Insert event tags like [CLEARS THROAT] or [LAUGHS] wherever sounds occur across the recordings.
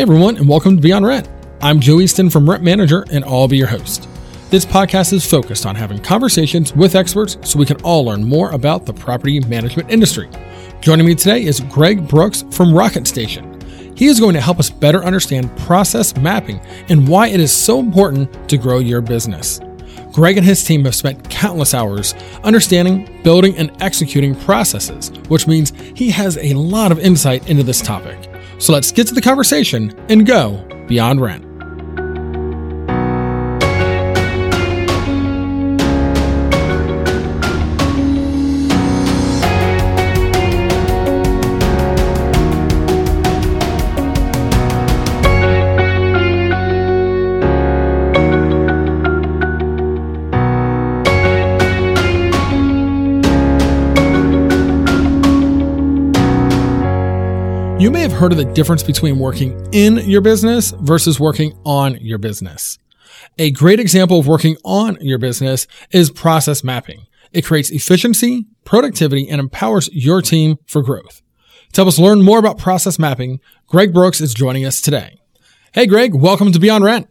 Hey everyone, and welcome to Beyond Rent. I'm Joe Easton from Rent Manager, and I'll be your host. This podcast is focused on having conversations with experts so we can all learn more about the property management industry. Joining me today is Greg Brooks from Rocket Station. He is going to help us better understand process mapping and why it is so important to grow your business. Greg and his team have spent countless hours understanding, building, and executing processes, which means he has a lot of insight into this topic. So let's get to the conversation and go beyond rent. Heard of the difference between working in your business versus working on your business. A great example of working on your business is process mapping. It creates efficiency, productivity, and empowers your team for growth. To help us learn more about process mapping, Greg Brooks is joining us today. Hey, Greg, welcome to Beyond Rent.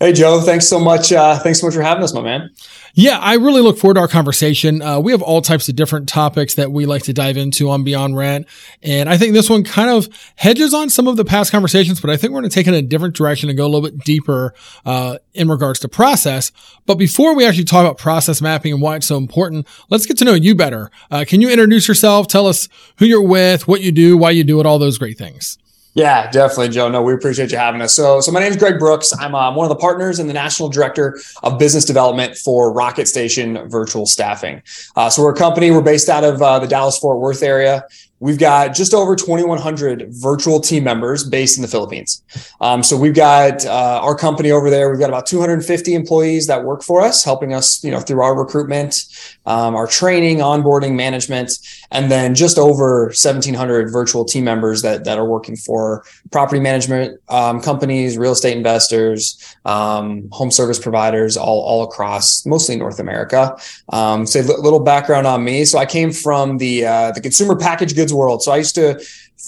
Hey, Joe. Thanks so much. Uh, thanks so much for having us, my man. Yeah, I really look forward to our conversation. Uh, we have all types of different topics that we like to dive into on Beyond Rent. And I think this one kind of hedges on some of the past conversations, but I think we're going to take it in a different direction and go a little bit deeper uh, in regards to process. But before we actually talk about process mapping and why it's so important, let's get to know you better. Uh, can you introduce yourself? Tell us who you're with, what you do, why you do it, all those great things. Yeah, definitely, Joe. No, we appreciate you having us. So, so my name is Greg Brooks. I'm um, one of the partners and the national director of business development for Rocket Station Virtual Staffing. Uh, so, we're a company. We're based out of uh, the Dallas Fort Worth area. We've got just over 2,100 virtual team members based in the Philippines. Um, so we've got uh, our company over there. We've got about 250 employees that work for us, helping us, you know, through our recruitment, um, our training, onboarding, management, and then just over 1,700 virtual team members that that are working for property management um, companies, real estate investors, um, home service providers, all all across mostly North America. Um, so a little background on me. So I came from the uh, the consumer package goods world. So I used to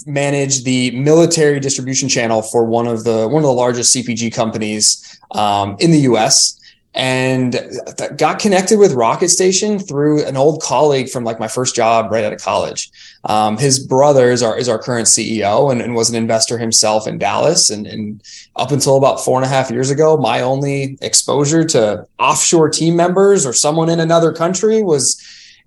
manage the military distribution channel for one of the one of the largest CPG companies um, in the U.S. And got connected with Rocket Station through an old colleague from like my first job right out of college. Um, his brother is our is our current CEO and, and was an investor himself in Dallas. And, and up until about four and a half years ago, my only exposure to offshore team members or someone in another country was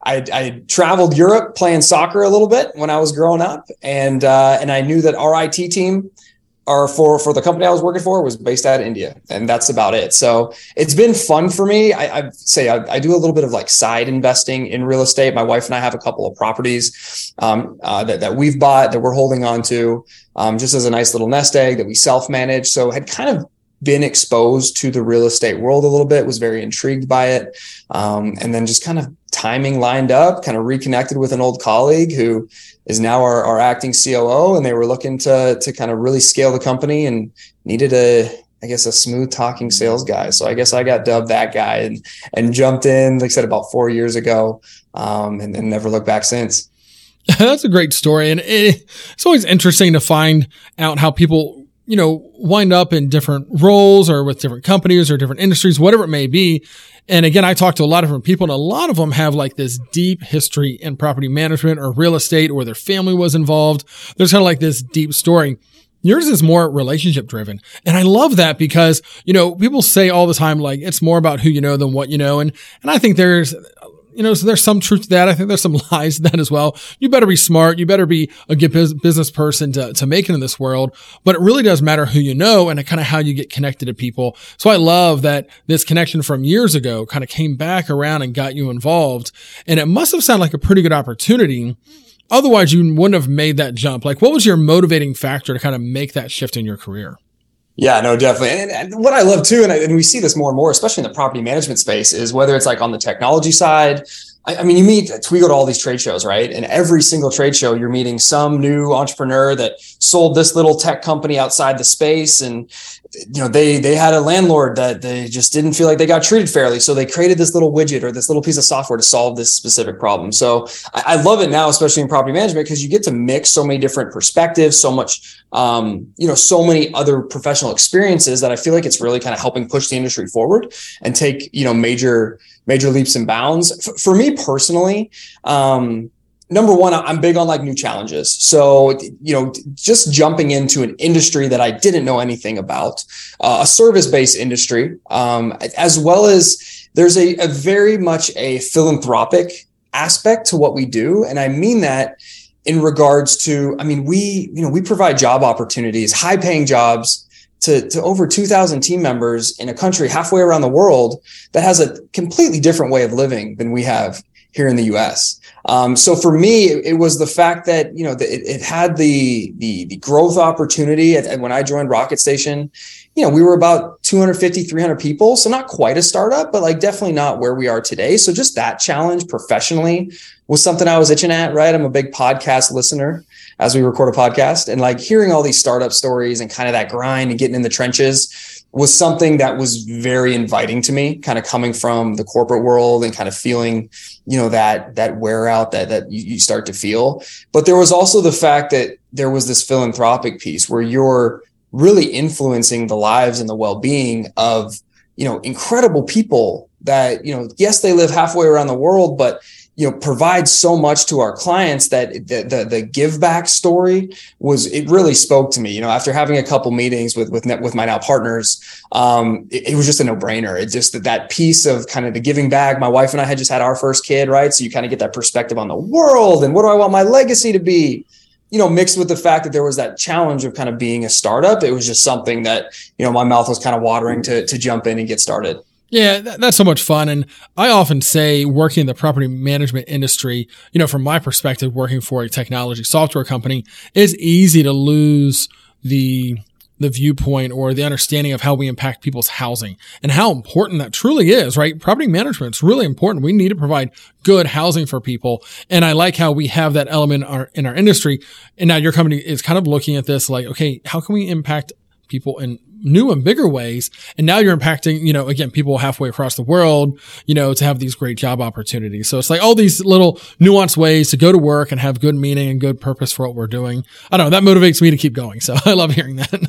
I, I traveled Europe playing soccer a little bit when I was growing up, and uh, and I knew that our IT team, or for for the company I was working for, was based out of India, and that's about it. So it's been fun for me. I, I say I, I, do a little bit of like side investing in real estate. My wife and I have a couple of properties um, uh, that that we've bought that we're holding on to, um, just as a nice little nest egg that we self manage. So had kind of been exposed to the real estate world a little bit, was very intrigued by it. Um, and then just kind of timing lined up, kind of reconnected with an old colleague who is now our, our acting COO. And they were looking to, to kind of really scale the company and needed a, I guess, a smooth talking sales guy. So I guess I got dubbed that guy and, and jumped in, like I said, about four years ago um, and, and never looked back since. [LAUGHS] That's a great story. And it, it's always interesting to find out how people you know, wind up in different roles or with different companies or different industries, whatever it may be. And again, I talk to a lot of different people and a lot of them have like this deep history in property management or real estate or their family was involved. There's kind of like this deep story. Yours is more relationship driven. And I love that because, you know, people say all the time, like, it's more about who you know than what you know. And, and I think there's you know, so there's some truth to that. I think there's some [LAUGHS] lies to that as well. You better be smart. You better be a good business person to, to make it in this world. But it really does matter who you know and kind of how you get connected to people. So I love that this connection from years ago kind of came back around and got you involved. And it must have sounded like a pretty good opportunity. Otherwise, you wouldn't have made that jump. Like, what was your motivating factor to kind of make that shift in your career? Yeah, no, definitely. And, and what I love too, and, I, and, we see this more and more, especially in the property management space, is whether it's like on the technology side. I, mean, you meet, we go to all these trade shows, right? And every single trade show, you're meeting some new entrepreneur that sold this little tech company outside the space. And you know they they had a landlord that they just didn't feel like they got treated fairly. So they created this little widget or this little piece of software to solve this specific problem. So i, I love it now especially in property management because you get to mix so many different perspectives so much um, you know so many other professional experiences that i feel like it's really kind of helping push the industry forward and take you know major major leaps and bounds. F- for me personally um, number one, I'm big on like new challenges. So, you know, just jumping into an industry that I didn't know anything about, uh, a service based industry, um, as well as there's a, a very much a philanthropic aspect to what we do. And I mean that in regards to, I mean, we, you know, we provide job opportunities, high paying jobs to, to over 2000 team members in a country halfway around the world that has a completely different way of living than we have here in the US. Um, so for me, it, it, was the fact that you know the, it, it, had the the the growth opportunity. And when I joined Rocket Station, you know we were about 250, 300 people, so not quite a startup, but like definitely not where we are today. So just that challenge professionally was something I was itching at. Right, I'm a big podcast listener as we record a podcast, and like hearing all these startup stories and kind of that grind and getting in the trenches was something that was very inviting to me, kind of coming from the corporate world and kind of feeling, you know, that that wear out that that you, start to feel. But there was also the fact that there was this philanthropic piece where you're really influencing the lives and the well-being of, you know, incredible people that, you know, yes, they live halfway around the world, but you know provides so much to our clients that the, the, the give back story was it really spoke to me. You know after having a couple meetings with with with my now partners um it, it was just a no-brainer. It just that that piece of kind of the giving back my wife and i had just had our first kid right? So you kind of get that perspective on the world and what do i want my legacy to be? You know, mixed with the fact that there was that challenge of kind of being a startup, it was just something that, you know, my mouth was kind of watering to to jump in and get started. Yeah, that's so much fun. And I often say working in the property management industry, you know, from my perspective, working for a technology software company is easy to lose the the viewpoint or the understanding of how we impact people's housing and how important that truly is, right? Property management is really important. We need to provide good housing for people. And I like how we have that element in our, in our industry. And now your company is kind of looking at this like, okay, how can we impact people in new and bigger ways. And now you're impacting, you know, again, people halfway across the world, you know, to have these great job opportunities. So it's like all these little nuanced ways to go to work and have good meaning and good purpose for what we're doing. I don't know. That motivates me to keep going. So [LAUGHS] I love hearing that.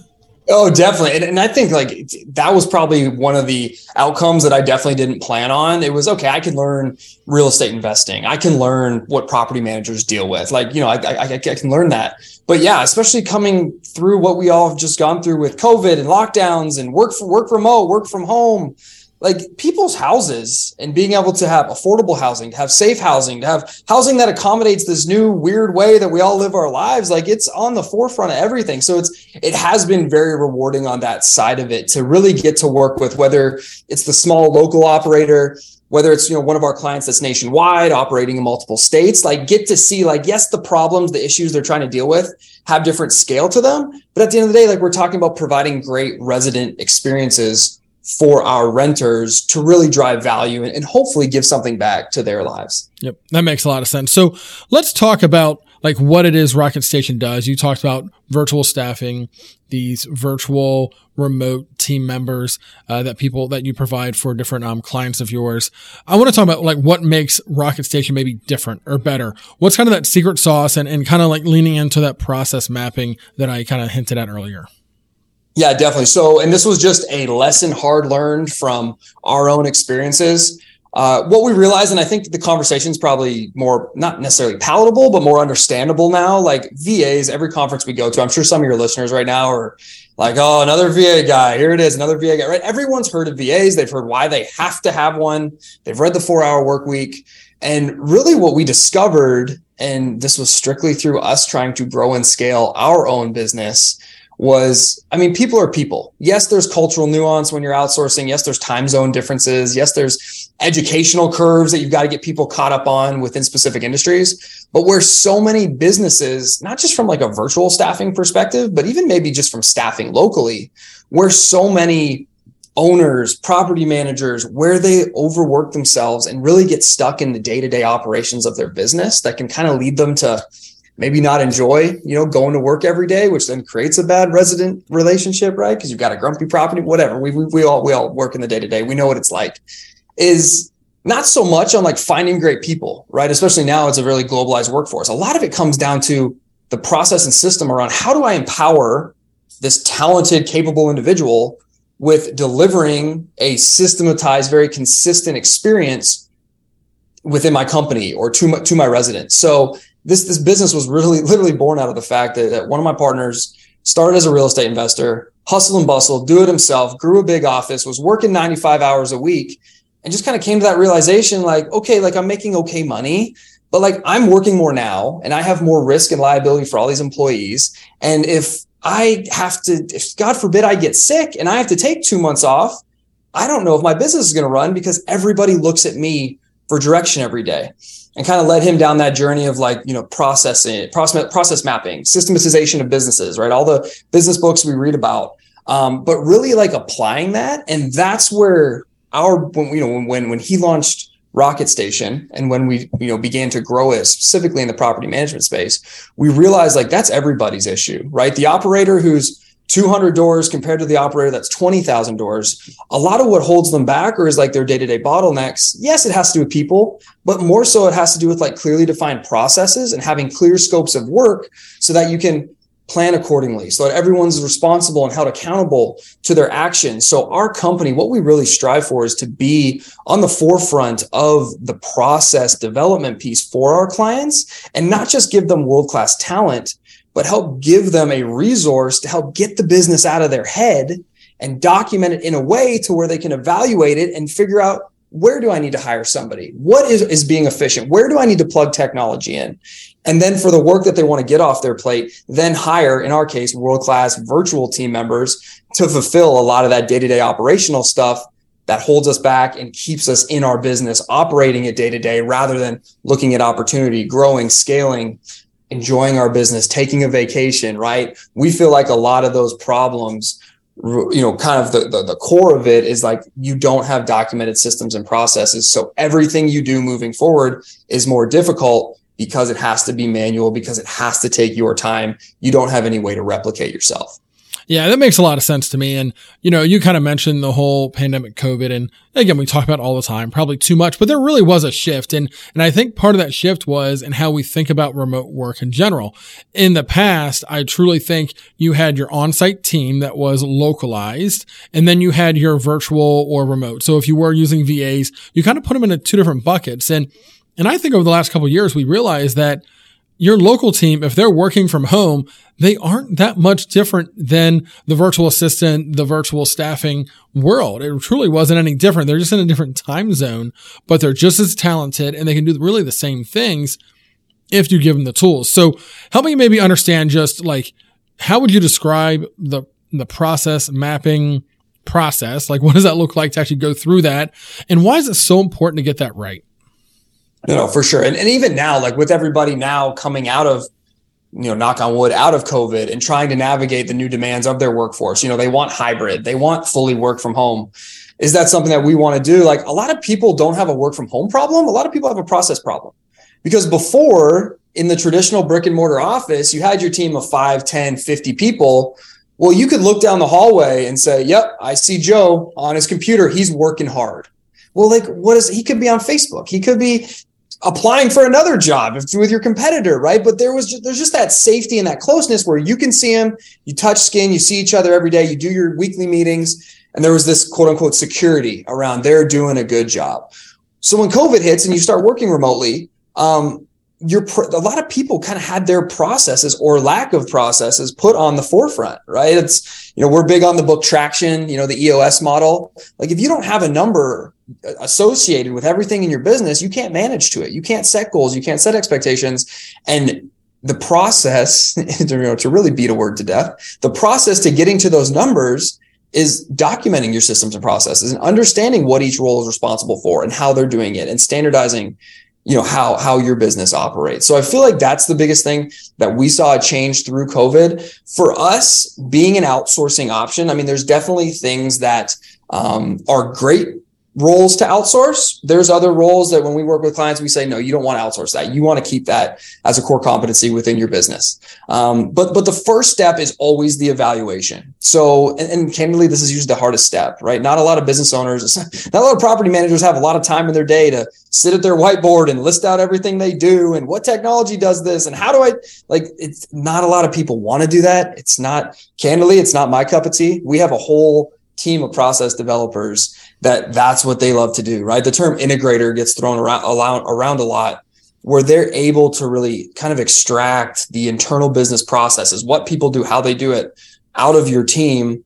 Oh, definitely. And, and I think like that was probably one of the outcomes that I definitely didn't plan on. It was okay, I can learn real estate investing. I can learn what property managers deal with. Like, you know, I, I, I can learn that. But yeah, especially coming through what we all have just gone through with COVID and lockdowns and work for work remote, work from home like people's houses and being able to have affordable housing, to have safe housing, to have housing that accommodates this new weird way that we all live our lives, like it's on the forefront of everything. So it's it has been very rewarding on that side of it to really get to work with whether it's the small local operator, whether it's you know one of our clients that's nationwide operating in multiple states like get to see like yes the problems the issues they're trying to deal with have different scale to them but at the end of the day like we're talking about providing great resident experiences for our renters to really drive value and, and, hopefully give something back to their lives. Yep, that makes a lot of sense. So let's talk about like what it is Rocket Station does. You talked about virtual staffing, these virtual remote team members uh, that people that you provide for different um, clients of yours. I want to talk about like what makes Rocket Station maybe different or better. What's kind of that secret sauce and, and kind of like leaning into that process mapping that I kind of hinted at earlier. Yeah, definitely. So, and this was just a lesson hard learned from our own experiences. Uh, what we realized, and I think the conversation is probably more not necessarily palatable, but more understandable now. Like VAs, every conference we go to, I'm sure some of your listeners right now are like, "Oh, another VA guy. Here it is, another VA guy." Right? Everyone's heard of VAs. They've heard why they have to have one. They've read the Four Hour Work Week, and really, what we discovered, and this was strictly through us trying to grow and scale our own business was I mean, people are people. Yes, there's cultural nuance when you're outsourcing. Yes, there's time zone differences. Yes, there's educational curves that you've got to get people caught up on within specific industries. But where so many businesses, not just from like a virtual staffing perspective, but even maybe just from staffing locally, where so many owners, property managers, where they overwork themselves and really get stuck in the day to day operations of their business that can kind of lead them to maybe not enjoy, you know, going to work every day, which then creates a bad resident relationship, right? Because you've got a grumpy property, whatever. We, we, we all we all work in the day to day. We know what it's like. Is not so much on like finding great people, right? Especially now it's a really globalized workforce. A lot of it comes down to the process and system around how do I empower this talented, capable individual with delivering a systematized, very consistent experience within my company or to my, to my residents. So this this business was really literally born out of the fact that, that one of my partners started as a real estate investor, hustle and bustle, do it himself, grew a big office, was working 95 hours a week, and just kind of came to that realization like, okay, like I'm making okay money, but like I'm working more now and I have more risk and liability for all these employees. And if I have to, if God forbid I get sick and I have to take two months off, I don't know if my business is going to run because everybody looks at me for direction every day and kind of led him down that journey of like, you know, processing, process, process mapping, systematization of businesses, right? All the business books we read about. Um, but really like applying that. And that's where our, when, you know, when, when he launched Rocket Station and when we, you know, began to grow it specifically in the property management space, we realized like that's everybody's issue, right? The operator who's 200 doors compared to the operator that's 20,000 doors. A lot of what holds them back or is like their day-to-day bottlenecks. Yes, it has to do with people, but more so it has to do with like clearly defined processes and having clear scopes of work so that you can plan accordingly so that everyone's responsible and held accountable to their actions. So our company, what we really strive for is to be on the forefront of the process development piece for our clients and not just give them world-class talent, but help give them a resource to help get the business out of their head and document it in a way to where they can evaluate it and figure out where do I need to hire somebody? What is, is being efficient? Where do I need to plug technology in? And then for the work that they want to get off their plate, then hire, in our case, world class virtual team members to fulfill a lot of that day to day operational stuff that holds us back and keeps us in our business operating it day to day rather than looking at opportunity, growing, scaling, enjoying our business, taking a vacation, right? We feel like a lot of those problems, you know, kind of the, the, the, core of it is like you don't have documented systems and processes. So everything you do moving forward is more difficult because it has to be manual, because it has to take your time. You don't have any way to replicate yourself. Yeah, that makes a lot of sense to me. And, you know, you kind of mentioned the whole pandemic COVID. And again, we talk about all the time, probably too much, but there really was a shift. And, and I think part of that shift was in how we think about remote work in general. In the past, I truly think you had your on-site team that was localized and then you had your virtual or remote. So if you were using VAs, you kind of put them into two different buckets. And, and I think over the last couple years, we realized that your local team, if they're working from home, they aren't that much different than the virtual assistant, the virtual staffing world. It truly wasn't any different. They're just in a different time zone, but they're just as talented and they can do really the same things if you give them the tools. So help me maybe understand just like, how would you describe the, the process mapping process? Like, what does that look like to actually go through that? And why is it so important to get that right? No, no, for sure. And, and even now, like with everybody now coming out of, you know, knock on wood, out of COVID and trying to navigate the new demands of their workforce, you know, they want hybrid, they want fully work from home. Is that something that we want to do? Like a lot of people don't have a work from home problem. A lot of people have a process problem because before in the traditional brick and mortar office, you had your team of 5, 10, 50 people. Well, you could look down the hallway and say, yep, I see Joe on his computer. He's working hard. Well, like, what is he could be on Facebook? He could be applying for another job with your competitor, right? But there was just, there's just that safety and that closeness where you can see them, you touch skin, you see each other every day, you do your weekly meetings, and there was this quote unquote security around they're doing a good job. So when COVID hits and you start working remotely, um, you're a lot of people kind of had their processes or lack of processes put on the forefront, right? It's you know we're big on the book traction, you know the EOS model. Like if you don't have a number associated with everything in your business, you can't manage to it. You can't set goals, you can't set expectations. And the process, [LAUGHS] you know, to really beat a word to death, the process to getting to those numbers is documenting your systems and processes and understanding what each role is responsible for and how they're doing it and standardizing you know how how your business operates so i feel like that's the biggest thing that we saw a change through covid for us being an outsourcing option i mean there's definitely things that um, are great roles to outsource. There's other roles that when we work with clients, we say, no, you don't want to outsource that. You want to keep that as a core competency within your business. Um, but but the first step is always the evaluation. So and, and, candidly, this is usually the hardest step, right? Not a lot of business owners, [LAUGHS] not a lot of property managers have a lot of time in their day to sit at their whiteboard and list out everything they do and what technology does this and how do I like it's not a lot of people want to do that. It's not candidly, it's not my cup of tea. We have a whole team of process developers that that's what they love to do, right? The term integrator gets thrown around, around a lot where they're able to really kind of extract the internal business processes, what people do, how they do it out of your team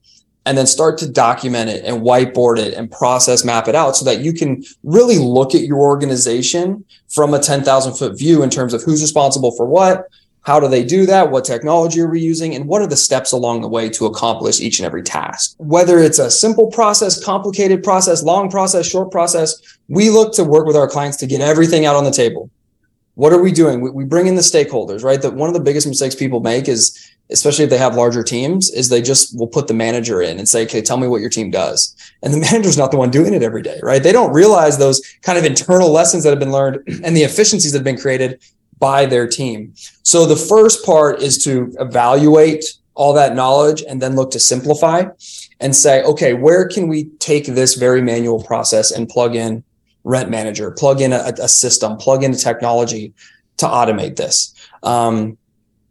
and then start to document it and whiteboard it and process map it out so that you can really look at your organization from a 10,000 foot view in terms of who's responsible for what, how do they do that? What technology are we using? And what are the steps along the way to accomplish each and every task? Whether it's a simple process, complicated process, long process, short process, we look to work with our clients to get everything out on the table. What are we doing? We, bring in the stakeholders, right? That one of the biggest mistakes people make is, especially if they have larger teams, is they just will put the manager in and say, okay, tell me what your team does. And the [LAUGHS] manager's not the one doing it every day, right? They don't realize those kind of internal lessons that have been learned and the efficiencies that have been created by their team. So the first part is to evaluate all that knowledge and then look to simplify and say, okay, where can we take this very manual process and plug in rent manager, plug in a, a system, plug in a technology to automate this? Um,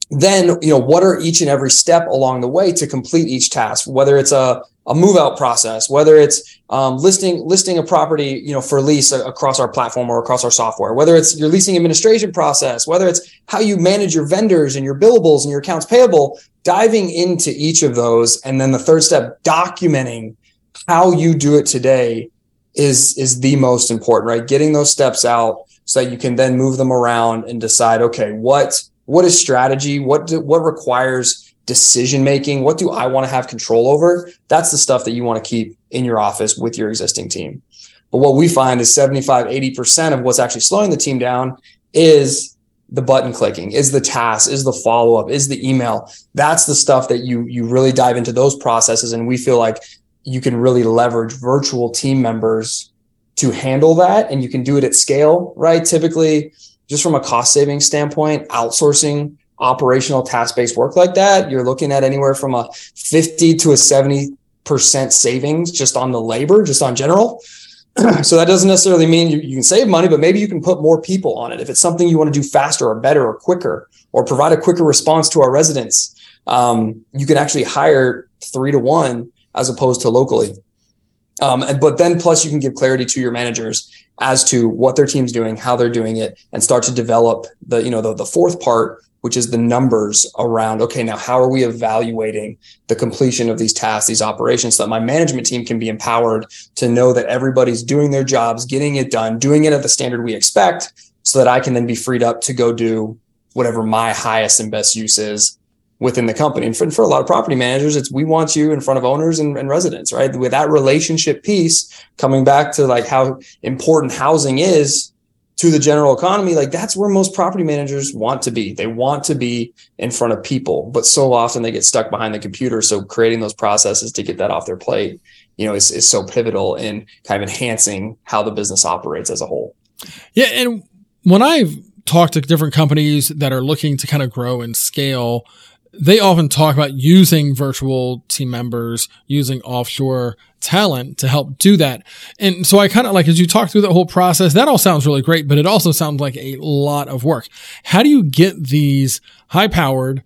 then, you know, what are each and every step along the way to complete each task, whether it's a a move out process, whether it's um, listing listing a property, you know, for lease across our platform or across our software, whether it's your leasing administration process, whether it's how you manage your vendors and your billables and your accounts payable, diving into each of those, and then the third step, documenting how you do it today is is the most important, right? Getting those steps out so that you can then move them around and decide, okay, what what is strategy? What do, what requires decision making what do i want to have control over? That's the stuff that you want to keep in your office with your existing team. But what we find is 75 80% of what's actually slowing the team down is the button clicking is the task is the follow-up is the email. That's the stuff that you you really dive into those processes and we feel like you can really leverage virtual team members to handle that and you can do it at scale right? Typically just from a cost saving standpoint outsourcing operational task based work like that, you're looking at anywhere from a 50 to a 70% savings just on the labor, just on general. [CLEARS THROAT] so that doesn't necessarily mean you, you can save money, but maybe you can put more people on it. If it's something you want to do faster or better or quicker or provide a quicker response to our residents, um, you can actually hire three to one as opposed to locally. Um, and, but then plus you can give clarity to your managers as to what their team's doing, how they're doing it, and start to develop the, you know, the, the fourth part, which is the numbers around, okay, now how are we evaluating the completion of these tasks, these operations so that my management team can be empowered to know that everybody's doing their jobs, getting it done, doing it at the standard we expect so that I can then be freed up to go do whatever my highest and best use is within the company. And for, for a lot of property managers, it's we want you in front of owners and, and, residents, right? With that relationship piece coming back to like how important housing is to the general economy, like that's where most property managers want to be. They want to be in front of people, but so often they get stuck behind the computer. So creating those processes to get that off their plate, you know, is, is so pivotal in kind of enhancing how the business operates as a whole. Yeah. And when I've talked to different companies that are looking to kind of grow and scale, they often talk about using virtual team members, using offshore talent to help do that. And so I kind of like, as you talk through the whole process, that all sounds really great, but it also sounds like a lot of work. How do you get these high powered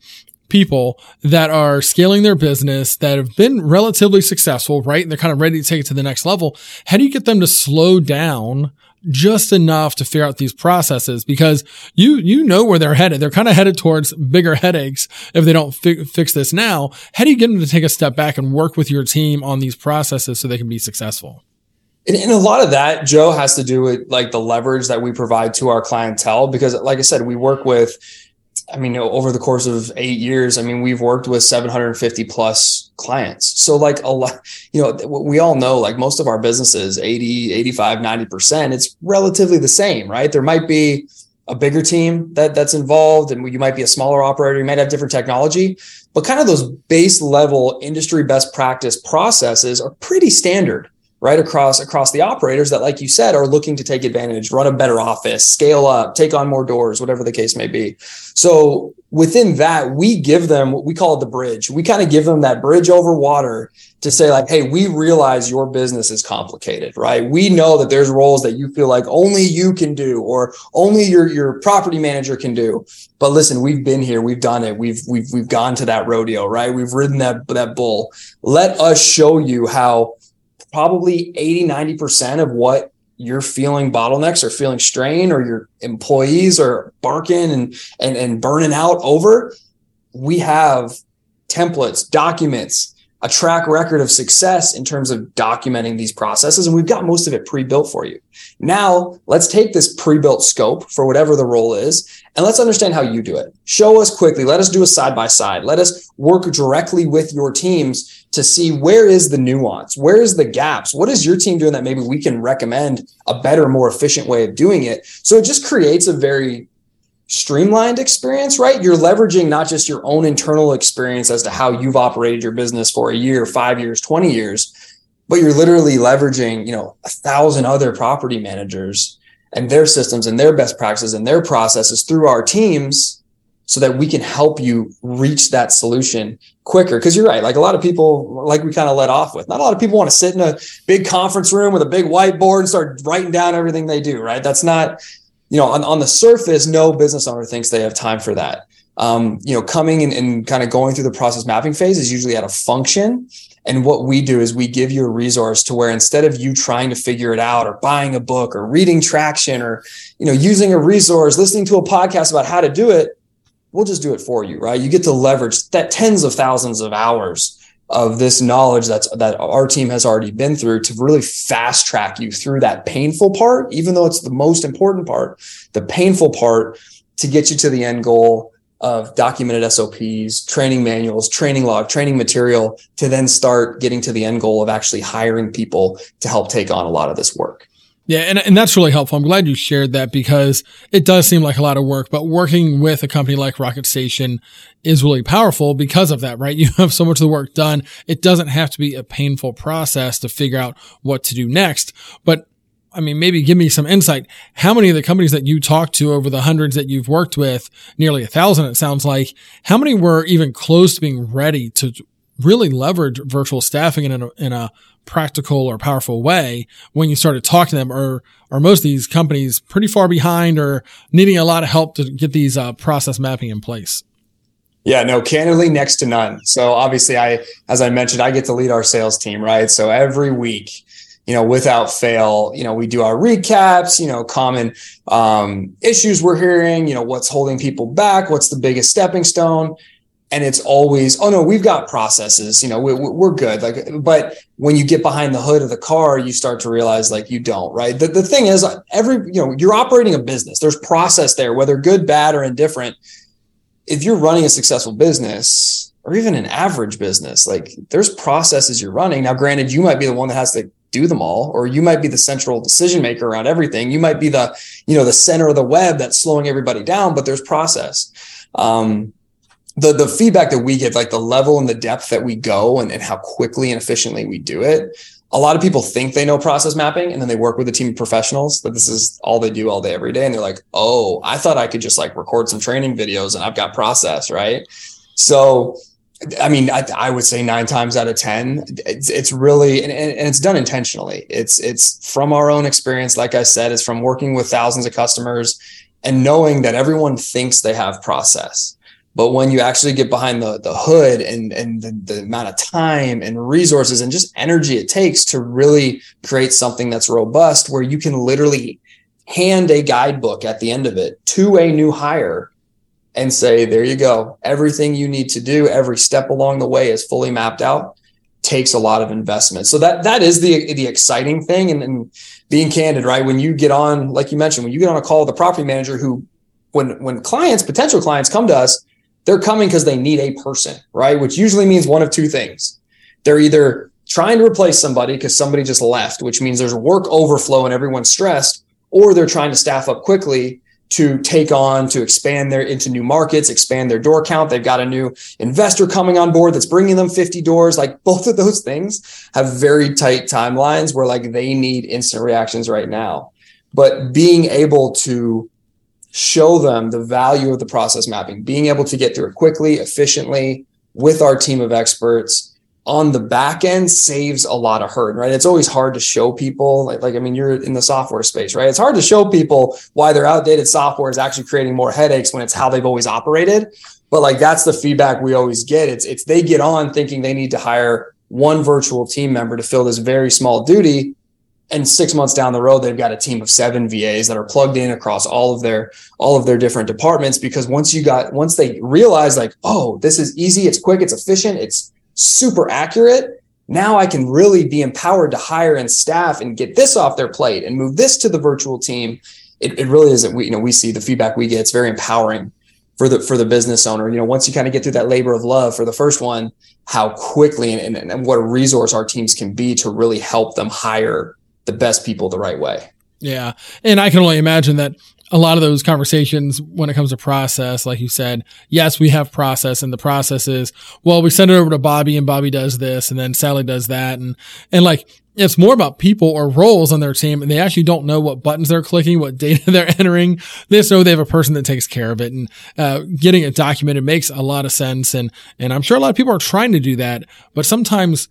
people that are scaling their business that have been relatively successful, right? And they're kind of ready to take it to the next level. How do you get them to slow down just enough to figure out these processes because you you know where they're headed. They're kind of headed towards bigger headaches if they don't fi- fix this now. How do you get them to take a step back and work with your team on these processes so they can be successful? And, and, a lot of that, Joe, has to do with like the leverage that we provide to our clientele. Because, like I said, we work with I mean, over the course of eight years, I mean, we've worked with 750 plus clients. So like a lot, you know, we all know like most of our businesses, 80, 85, 90%, it's relatively the same, right? There might be a bigger team that that's involved and you might be a smaller operator, you might have different technology, but kind of those base level industry best practice processes are pretty standard right across across the operators that like you said are looking to take advantage run a better office scale up take on more doors whatever the case may be. So within that we give them what we call the bridge. We kind of give them that bridge over water to say like hey we realize your business is complicated right? We know that there's roles that you feel like only you can do or only your your property manager can do. But listen we've been here we've done it we've we've we've gone to that rodeo right? We've ridden that that bull. Let us show you how probably 80, 90% of what you're feeling bottlenecks or feeling strain or your employees are barking and, and, and burning out over, we have templates, documents, a track record of success in terms of documenting these processes. And we've got most of it pre-built for you. Now let's take this pre-built scope for whatever the role is and let's understand how you do it. Show us quickly. Let us do a side by side. Let us work directly with your teams to see where is the nuance? Where is the gaps? What is your team doing that maybe we can recommend a better, more efficient way of doing it? So it just creates a very streamlined experience, right? You're leveraging not just your own internal experience as to how you've operated your business for a year, five years, 20 years, but you're literally leveraging, you know, a thousand other property managers and their systems and their best practices and their processes through our teams so that we can help you reach that solution quicker. Cause you're right. Like a lot of people, like we kind of let off with, not a lot of people want to sit in a big conference room with a big whiteboard and start writing down everything they do. Right. That's not, you know, on, on the surface, no business owner thinks they have time for that. Um, you know, coming and, and kind of going through the process mapping phase is usually at a function and what we do is we give you a resource to where instead of you trying to figure it out or buying a book or reading traction or, you know, using a resource, listening to a podcast about how to do it, we'll just do it for you, right? You get to leverage that tens of thousands of hours of this knowledge that's that our team has already been through to really fast track you through that painful part, even though it's the most important part, the painful part to get you to the end goal of documented SOPs, training manuals, training log, training material to then start getting to the end goal of actually hiring people to help take on a lot of this work. Yeah, and, and that's really helpful. I'm glad you shared that because it does seem like a lot of work, but working with a company like Rocket Station is really powerful because of that, right? [LAUGHS] You have so much of the work done. It doesn't have to be a painful process to figure out what to do next. But I mean, maybe give me some insight. How many of the companies that you talked to over the hundreds that you've worked with, nearly a thousand, it sounds like, how many were even close to being ready to really leverage virtual staffing in a, in a practical or powerful way when you started talking to them or are most of these companies pretty far behind or needing a lot of help to get these uh, process mapping in place? Yeah, no, candidly, next to none. So obviously, I, as I mentioned, I get to lead our sales team, right? So every week, you know, without fail, you know, we do our recaps, you know, common um, issues we're hearing, you know, what's holding people back, what's the biggest stepping stone. And it's always, oh no, we've got processes, you know, we, we're good. Like, but when you get behind the hood of the car, you start to realize like you don't, right? The, the thing is, every, you know, you're operating a business, there's process there, whether good, bad, or indifferent. If you're running a successful business, or even an average business, like there's processes you're running. Now, granted, you might be the one that has to do them all or you might be the central decision maker around everything you might be the you know the center of the web that's slowing everybody down but there's process um, the the feedback that we get like the level and the depth that we go and, and how quickly and efficiently we do it a lot of people think they know process mapping and then they work with a team of professionals that this is all they do all day every day and they're like oh i thought i could just like record some training videos and i've got process right so I mean, I, I, would say nine times out of ten, it's, it's really and, and, it's done intentionally. It's it's from our own experience. Like I said, it's from working with thousands of customers and knowing that everyone thinks they have process, but when you actually get behind the the hood and and the, the amount of time and resources and just energy it takes to really create something that's robust, where you can literally hand a guidebook at the end of it to a new hire and say, there you go. Everything you need to do, every step along the way is fully mapped out. Takes a lot of investment. So that that is the the exciting thing. And, and being candid, right? When you get on, like you mentioned, when you get on a call with a property manager who when when clients, potential clients come to us, they're coming because they need a person, right? Which usually means one of two things. They're either trying to replace somebody because somebody just left, which means there's work overflow and everyone's stressed, or they're trying to staff up quickly to take on to expand their into new markets, expand their door count. They've got a new investor coming on board that's bringing them 50 doors. Like [LAUGHS] both of those things have very tight timelines where like they need instant reactions right now. But being able to show them the value of the process mapping, being able to get through it quickly, efficiently with our team of experts on the back end saves a lot of hurt, right? It's always hard to show people, like, like, I mean, you're in the software space, right? It's hard to show people why their outdated software is actually creating more headaches when it's how they've always operated. But like that's the feedback we always get. It's it's they get on thinking they need to hire one virtual team member to fill this very small duty. And six months down the road, they've got a team of seven VAs that are plugged in across all of their all of their different departments. Because once you got once they realize like, oh, this is easy, it's quick, it's efficient, it's super accurate. Now I can really be empowered to hire and staff and get this off their plate and move this to the virtual team. It, it really is. We you know we see the feedback we get. It's very empowering for the for the business owner. You know, once you kind of get through that labor of love for the first one, how quickly and, and, and what a resource our teams can be to really help them hire the best people the right way. Yeah. And I can only imagine that a lot of those conversations when it comes to process, like you said, yes, we have process and the process is, well, we send it over to Bobby and Bobby does this and then Sally does that. And, and like, it's more about people or roles on their team and they actually don't know what buttons they're clicking, what data [LAUGHS] they're entering. They know they have a person that takes care of it and, uh, getting it documented makes a lot of sense. And, and I'm sure a lot of people are trying to do that, but sometimes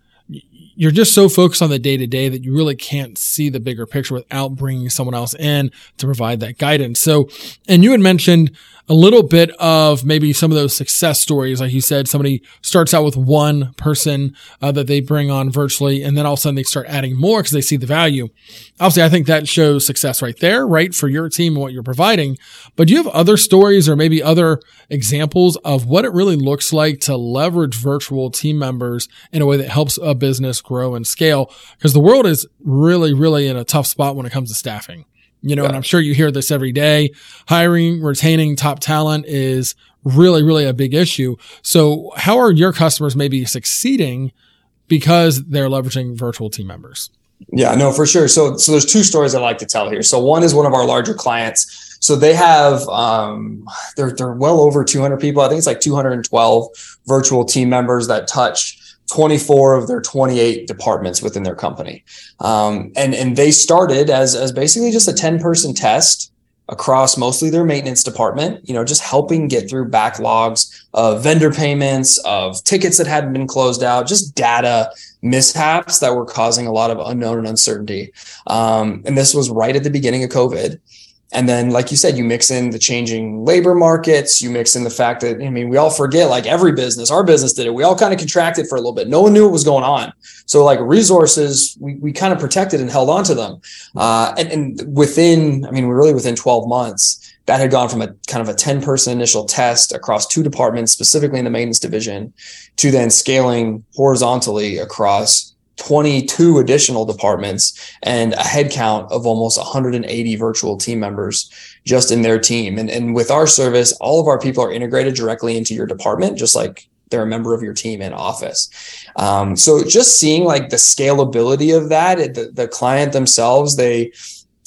you're just so focused on the day to day that you really can't see the bigger picture without bringing someone else in to provide that guidance. So, and you had mentioned a little bit of maybe some of those success stories. Like you said, somebody starts out with one person uh, that they bring on virtually, and then all of a sudden they start adding more because they see the value. Obviously, I think that shows success right there, right? For your team and what you're providing. But do you have other stories or maybe other examples of what it really looks like to leverage virtual team members in a way that helps a business grow and scale? Because the world is really, really in a tough spot when it comes to staffing. You know, yeah. and I'm sure you hear this every day. Hiring, retaining top talent is really, really a big issue. So how are your customers maybe succeeding because they're leveraging virtual team members? Yeah, no, for sure. So, so there's two stories I like to tell here. So one is one of our larger clients. So they have, um, they're, they're well over 200 people. I think it's like 212 virtual team members that touch 24 of their 28 departments within their company. Um, and, and they started as, as basically just a 10 person test across mostly their maintenance department, you know, just helping get through backlogs of vendor payments, of tickets that hadn't been closed out, just data mishaps that were causing a lot of unknown and uncertainty. Um, and this was right at the beginning of COVID. And then, like you said, you mix in the changing labor markets. You mix in the fact that, I mean, we all forget like every business, our business did it. We all kind of contracted for a little bit. No one knew what was going on. So, like resources, we, we kind of protected and held on to them. Uh, and, and within, I mean, we're really within 12 months, that had gone from a kind of a 10 person initial test across two departments, specifically in the maintenance division, to then scaling horizontally across 22 additional departments and a headcount of almost 180 virtual team members just in their team. And, and with our service, all of our people are integrated directly into your department, just like they're a member of your team in office. Um, so just seeing like the scalability of that, the, the client themselves, they,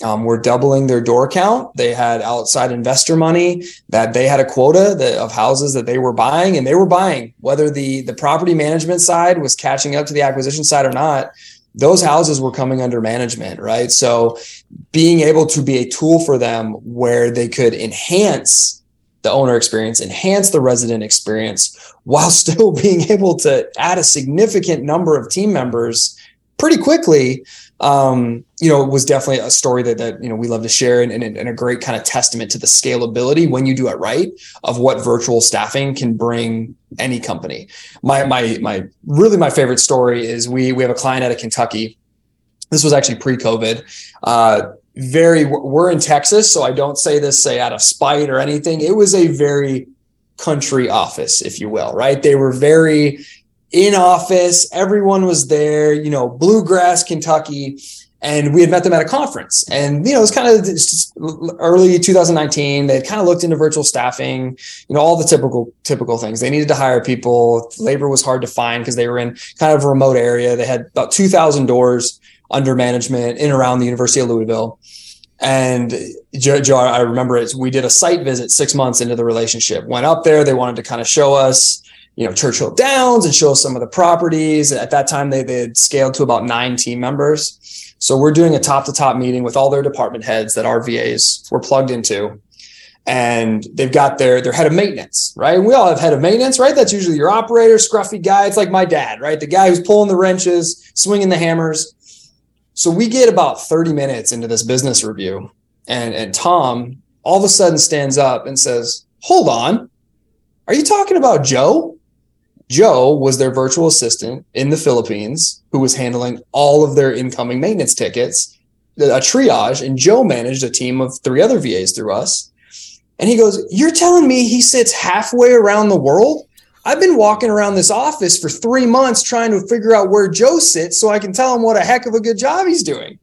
um, were doubling their door count. They had outside investor money that they had a quota that, of houses that they were buying, and they were buying whether the the property management side was catching up to the acquisition side or not. Those houses were coming under management, right? So being able to be a tool for them where they could enhance the owner experience, enhance the resident experience, while [LAUGHS] still being able to add a significant number of team members pretty quickly um, you know, it was definitely a story that, that, you know, we love to share and, and, and, a great kind of testament to the scalability when you do it right of what virtual staffing can bring any company. My, my, my, really my favorite story is we, we have a client out of Kentucky. This was actually pre-COVID. Uh, very, we're in Texas, so I don't say this, say out of spite or anything. It was a very country office, if you will, right? They were very, in office. Everyone was there, you know, Bluegrass, Kentucky. And we had met them at a conference. And, you know, it was kind of early 2019. They kind of looked into virtual staffing, you know, all the typical, typical things. They needed to hire people. Labor was hard to find because they were in kind of a remote area. They had about 2,000 doors under management in around the University of Louisville. And Joe, Joe, I remember it. We did a site visit six months into the relationship. Went up there. They wanted to kind of show us, you know, Churchill Downs and show us some of the properties. At that time, they, they had scaled to about nine team members. So we're doing a top to top meeting with all their department heads that our VAs were plugged into. And they've got their their head of maintenance, right? And we all have head of maintenance, right? That's usually your operator, scruffy guy. It's like my dad, right? The guy who's pulling the wrenches, swinging the hammers so we get about 30 minutes into this business review, and, and Tom all of a sudden stands up and says, Hold on. Are you talking about Joe? Joe was their virtual assistant in the Philippines who was handling all of their incoming maintenance tickets, a triage, and Joe managed a team of three other VAs through us. And he goes, You're telling me he sits halfway around the world I've been walking around this office for three months trying to figure out where Joe sits so I can tell him what a heck of a good job he's doing.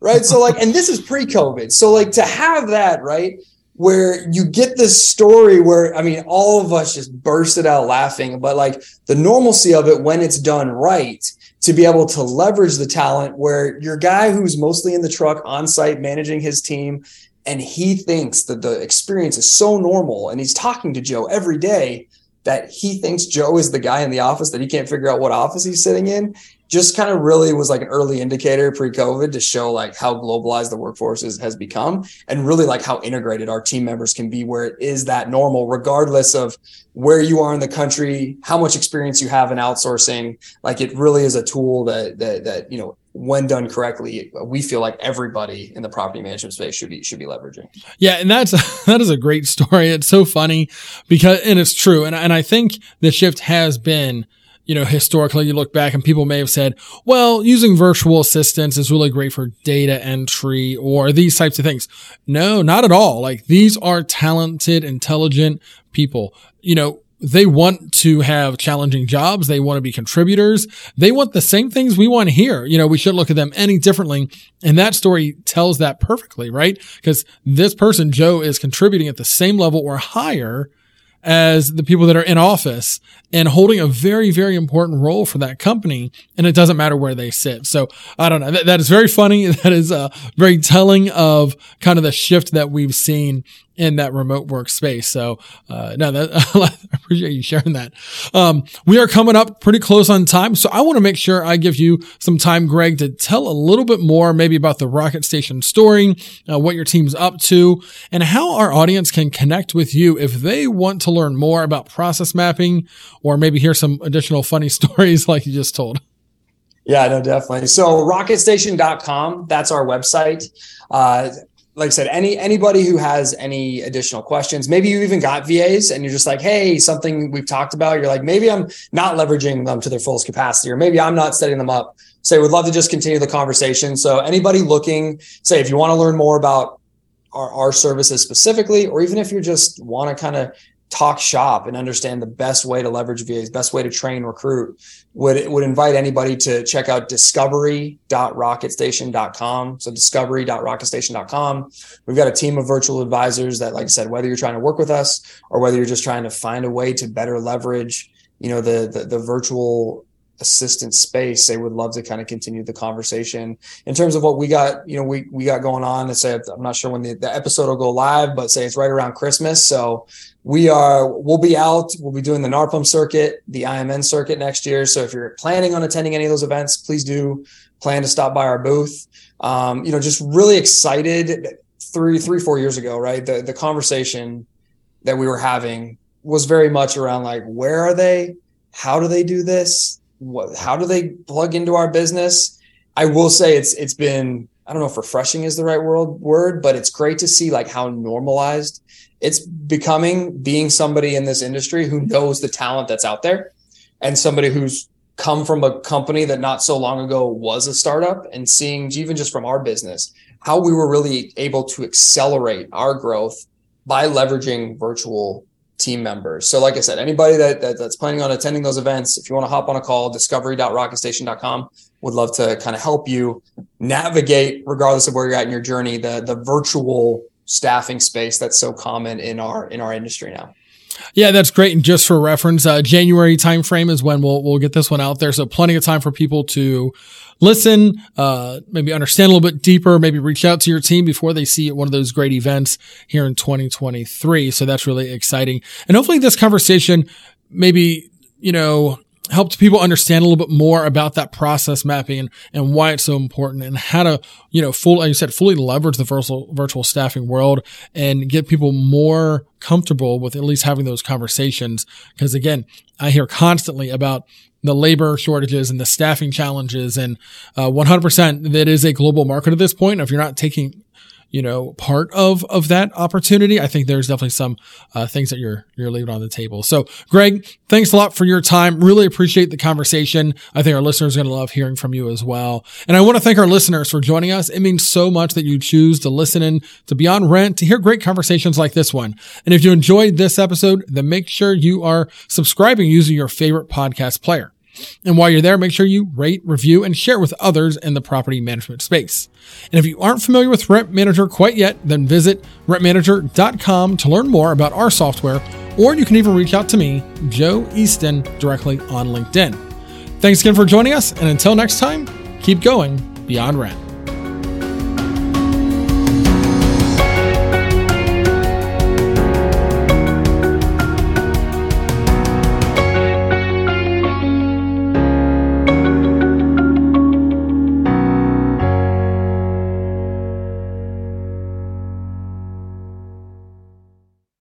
Right. So, like, and this is pre COVID. So, like, to have that, right, where you get this story where, I mean, all of us just bursted out laughing, but like the normalcy of it when it's done right to be able to leverage the talent where your guy who's mostly in the truck on site managing his team and he thinks that the experience is so normal and he's talking to Joe every day that he thinks Joe is the guy in the office that he can't figure out what office he's sitting in just kind of really was like an early indicator pre-COVID to show like how globalized the workforce is, has become and really like how integrated our team members can be where it is that normal, regardless of where you are in the country, how much experience you have in outsourcing. Like it really is a tool that, that, that, you know, when done correctly, we feel like everybody in the property management space should be should be leveraging. Yeah, and that's [LAUGHS] that is a great story. It's so funny because and it's true. And and I think the shift has been you know, historically you look back and people may have said, well, using virtual assistants is really great for data entry or these types of things. No, not at all. Like these are talented, intelligent people. You know, they want to have challenging jobs. They want to be contributors. They want the same things we want here. You know, we shouldn't look at them any differently. And that story tells that perfectly, right? Because this person, Joe, is contributing at the same level or higher as the people that are in office and holding a very, very important role for that company. And it doesn't matter where they sit. So I don't know. that, that is very funny. [LAUGHS] That is uh, very telling of kind of the shift that we've seen in that remote workspace. So, uh, no, that, [LAUGHS] I appreciate you sharing that. Um, we are coming up pretty close on time. So I want to make sure I give you some time, Greg, to tell a little bit more maybe about the Rocket Station story, uh, what your team's up to, and how our audience can connect with you if they want to learn more about process mapping or maybe hear some additional funny [LAUGHS] stories like you just told. Yeah, no, definitely. So rocketstation.com, that's our website. Uh, like I said, any anybody who has any additional questions, maybe you even got VAs and you're just like, hey, something we've talked about. You're like, maybe I'm not leveraging them to their fullest capacity, or maybe I'm not setting them up. Say, would love to just continue the conversation. So anybody looking, say, if you want to learn more about our, our services specifically, or even if you just want to kind of talk shop and understand the best way to leverage VAs, best way to train, recruit, would would invite anybody to check out discovery.rocketstation.com. So discovery.rocketstation.com. We've got a team of virtual advisors that, like I said, whether you're trying to work with us or whether you're just trying to find a way to better leverage, you know, the the, the virtual assistant space they would love to kind of continue the conversation. In terms of what we got you know we we got going on and say i'm not sure when the, the episode will go live but say it's right around christmas. So we are we'll be out we'll be doing the NARPM circuit the IMN circuit next year. So if you're planning on attending any of those events please do plan to stop by our booth. Um, you know just really excited three three four years ago right? The the conversation that we were having was very much around like where are they? How do they do this what, how do they plug into our business? I will say it's it's been I don't know if refreshing is the right word word, but it's great to see like how normalized it's becoming being somebody in this industry who knows the talent that's out there and somebody who's come from a company that not so long ago was a startup and seeing even just from our business how we were really able to accelerate our growth by leveraging virtual team members. So, like I said, anybody that, that, that's planning on attending those events, if you want to hop on a call, discovery.rocketstation.com would love to kind of help you navigate, regardless of where you're at in your journey, the the virtual staffing space that's so common in our in our industry now. Yeah, that's great. And just for reference, uh, January timeframe is when we'll we'll get this one out there. So plenty of time for people to listen, uh, maybe understand a little bit deeper, maybe reach out to your team before they see one of those great events here in 2023. So that's really exciting. And hopefully this conversation maybe, you know, helped people understand a little bit more about that process mapping and, and why it's so important and how to, you know, full, like you said, fully leverage the virtual, virtual staffing world and get people more comfortable with at least having those conversations. Cause again, I hear constantly about the labor shortages and the staffing challenges and uh, 100% that is a global market at this point. If you're not taking you know, part of, of that opportunity. I think there's definitely some, uh, things that you're, you're leaving on the table. So Greg, thanks a lot for your time. Really appreciate the conversation. I think our listeners are going to love hearing from you as well. And I want to thank our listeners for joining us. It means so much that you choose to listen in to Beyond Rent to hear great conversations like this one. And if you enjoyed this episode, then make sure you are subscribing using your favorite podcast player. And while you're there, make sure you rate, review, and share with others in the property management space. And if you aren't familiar with Rent Manager quite yet, then visit rentmanager.com to learn more about our software, or you can even reach out to me, Joe Easton, directly on LinkedIn. Thanks again for joining us, and until next time, keep going beyond rent.